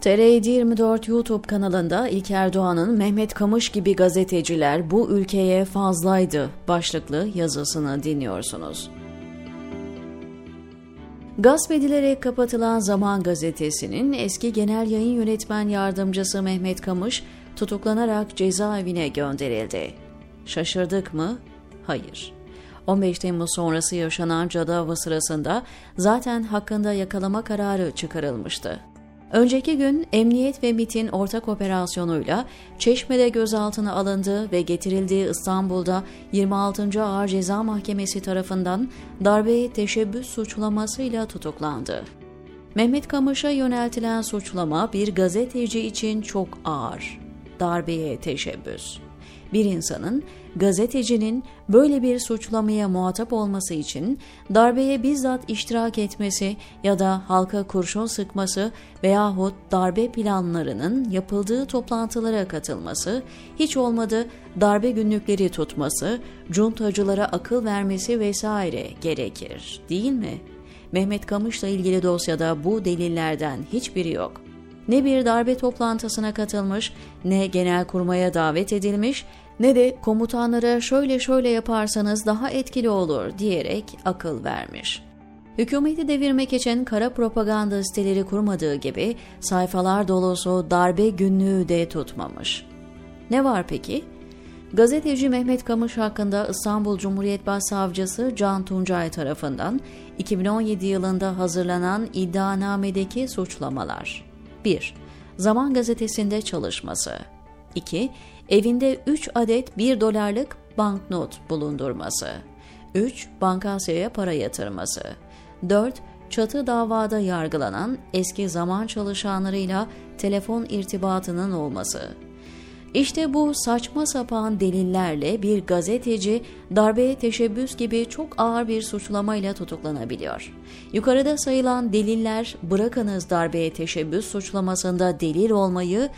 TR 24 YouTube kanalında İlker Doğan'ın Mehmet Kamış gibi gazeteciler bu ülkeye fazlaydı başlıklı yazısını dinliyorsunuz. Gasp edilerek kapatılan Zaman Gazetesi'nin eski genel yayın yönetmen yardımcısı Mehmet Kamış tutuklanarak cezaevine gönderildi. Şaşırdık mı? Hayır. 15 Temmuz sonrası yaşanan cadı sırasında zaten hakkında yakalama kararı çıkarılmıştı. Önceki gün Emniyet ve MIT'in ortak operasyonuyla Çeşme'de gözaltına alındı ve getirildiği İstanbul'da 26. Ağır Ceza Mahkemesi tarafından darbeye teşebbüs suçlamasıyla tutuklandı. Mehmet Kamış'a yöneltilen suçlama bir gazeteci için çok ağır. Darbeye teşebbüs bir insanın gazetecinin böyle bir suçlamaya muhatap olması için darbeye bizzat iştirak etmesi ya da halka kurşun sıkması veyahut darbe planlarının yapıldığı toplantılara katılması, hiç olmadı darbe günlükleri tutması, cuntacılara akıl vermesi vesaire gerekir, değil mi? Mehmet Kamış'la ilgili dosyada bu delillerden hiçbiri yok ne bir darbe toplantısına katılmış, ne genel kurmaya davet edilmiş, ne de komutanlara şöyle şöyle yaparsanız daha etkili olur diyerek akıl vermiş. Hükümeti devirmek için kara propaganda siteleri kurmadığı gibi sayfalar dolusu darbe günlüğü de tutmamış. Ne var peki? Gazeteci Mehmet Kamış hakkında İstanbul Cumhuriyet Başsavcısı Can Tuncay tarafından 2017 yılında hazırlanan iddianamedeki suçlamalar. 1. Zaman Gazetesi'nde çalışması. 2. Evinde 3 adet 1 dolarlık banknot bulundurması. 3. Bankasya'ya para yatırması. 4. Çatı davada yargılanan eski zaman çalışanlarıyla telefon irtibatının olması. İşte bu saçma sapan delillerle bir gazeteci darbeye teşebbüs gibi çok ağır bir suçlamayla tutuklanabiliyor. Yukarıda sayılan deliller bırakınız darbeye teşebbüs suçlamasında delil olmayı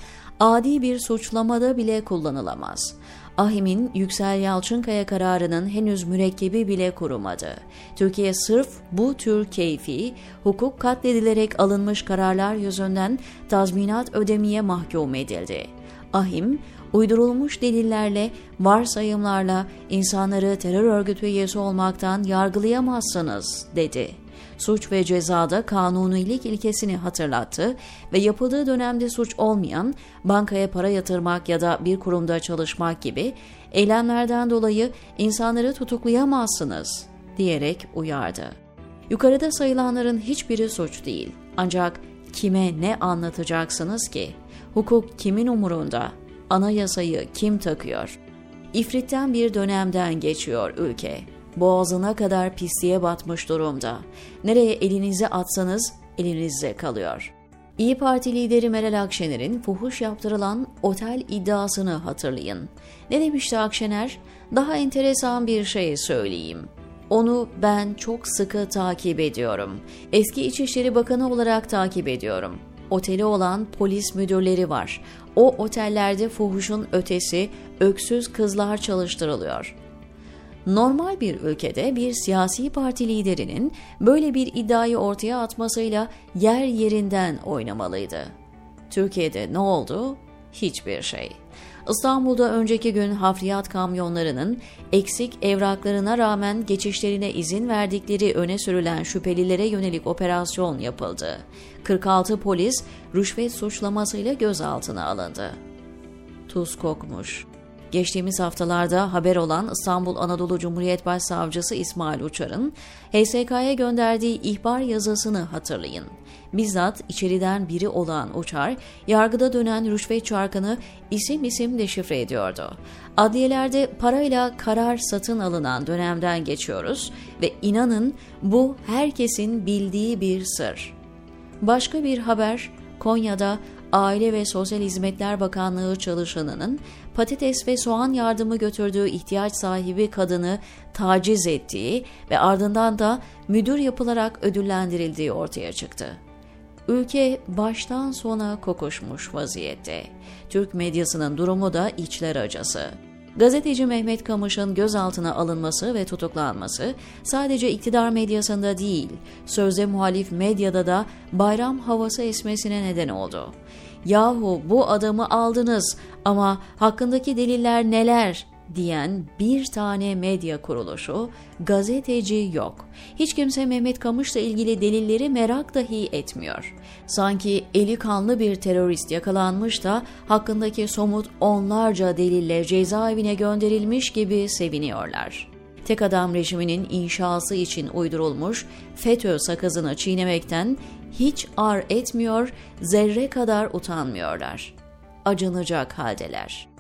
adi bir suçlamada bile kullanılamaz. Ahim'in Yüksel Yalçınkaya kararının henüz mürekkebi bile kurumadı. Türkiye sırf bu tür keyfi, hukuk katledilerek alınmış kararlar yüzünden tazminat ödemeye mahkum edildi. Ahim, uydurulmuş delillerle, varsayımlarla insanları terör örgütü üyesi olmaktan yargılayamazsınız, dedi. Suç ve cezada kanunilik ilkesini hatırlattı ve yapıldığı dönemde suç olmayan bankaya para yatırmak ya da bir kurumda çalışmak gibi eylemlerden dolayı insanları tutuklayamazsınız diyerek uyardı. Yukarıda sayılanların hiçbiri suç değil. Ancak kime ne anlatacaksınız ki? Hukuk kimin umurunda? Anayasayı kim takıyor? İfritten bir dönemden geçiyor ülke. Boğazına kadar pisliğe batmış durumda. Nereye elinizi atsanız elinizde kalıyor. İyi Parti lideri Meral Akşener'in fuhuş yaptırılan otel iddiasını hatırlayın. Ne demişti Akşener? Daha enteresan bir şey söyleyeyim. Onu ben çok sıkı takip ediyorum. Eski İçişleri Bakanı olarak takip ediyorum oteli olan polis müdürleri var. O otellerde fuhuşun ötesi öksüz kızlar çalıştırılıyor. Normal bir ülkede bir siyasi parti liderinin böyle bir iddiayı ortaya atmasıyla yer yerinden oynamalıydı. Türkiye'de ne oldu? Hiçbir şey. İstanbul'da önceki gün hafriyat kamyonlarının eksik evraklarına rağmen geçişlerine izin verdikleri öne sürülen şüphelilere yönelik operasyon yapıldı. 46 polis rüşvet suçlamasıyla gözaltına alındı. Tuz kokmuş. Geçtiğimiz haftalarda haber olan İstanbul Anadolu Cumhuriyet Başsavcısı İsmail Uçar'ın HSK'ya gönderdiği ihbar yazısını hatırlayın. Bizzat içeriden biri olan Uçar, yargıda dönen rüşvet çarkını isim isim deşifre ediyordu. Adliyelerde parayla karar satın alınan dönemden geçiyoruz ve inanın bu herkesin bildiği bir sır. Başka bir haber Konya'da Aile ve Sosyal Hizmetler Bakanlığı çalışanının patates ve soğan yardımı götürdüğü ihtiyaç sahibi kadını taciz ettiği ve ardından da müdür yapılarak ödüllendirildiği ortaya çıktı. Ülke baştan sona kokuşmuş vaziyette. Türk medyasının durumu da içler acısı. Gazeteci Mehmet Kamış'ın gözaltına alınması ve tutuklanması sadece iktidar medyasında değil, sözde muhalif medyada da bayram havası esmesine neden oldu. Yahu bu adamı aldınız ama hakkındaki deliller neler diyen bir tane medya kuruluşu, gazeteci yok. Hiç kimse Mehmet Kamış'la ilgili delilleri merak dahi etmiyor. Sanki eli kanlı bir terörist yakalanmış da hakkındaki somut onlarca delille cezaevine gönderilmiş gibi seviniyorlar. Tek adam rejiminin inşası için uydurulmuş FETÖ sakızını çiğnemekten hiç ar etmiyor, zerre kadar utanmıyorlar. Acınacak haldeler.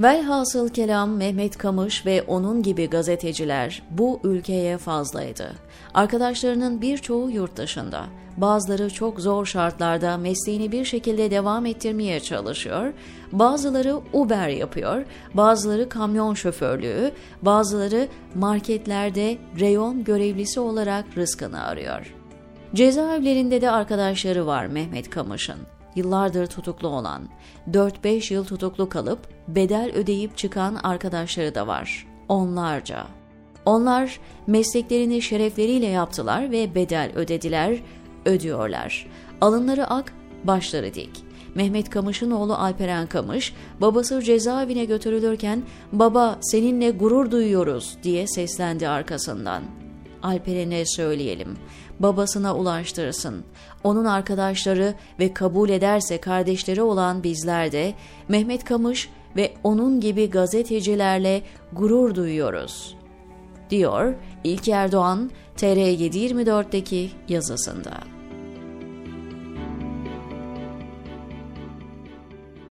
Velhasıl kelam Mehmet Kamış ve onun gibi gazeteciler bu ülkeye fazlaydı. Arkadaşlarının birçoğu yurt dışında. Bazıları çok zor şartlarda mesleğini bir şekilde devam ettirmeye çalışıyor. Bazıları Uber yapıyor, bazıları kamyon şoförlüğü, bazıları marketlerde reyon görevlisi olarak rızkını arıyor. Cezaevlerinde de arkadaşları var Mehmet Kamış'ın yıllardır tutuklu olan, 4-5 yıl tutuklu kalıp bedel ödeyip çıkan arkadaşları da var. Onlarca. Onlar mesleklerini şerefleriyle yaptılar ve bedel ödediler, ödüyorlar. Alınları ak, başları dik. Mehmet Kamış'ın oğlu Alperen Kamış, babası cezaevine götürülürken "Baba, seninle gurur duyuyoruz." diye seslendi arkasından. Alperen'e söyleyelim. Babasına ulaştırsın. Onun arkadaşları ve kabul ederse kardeşleri olan bizler de Mehmet Kamış ve onun gibi gazetecilerle gurur duyuyoruz. Diyor İlker Doğan TR724'deki yazısında.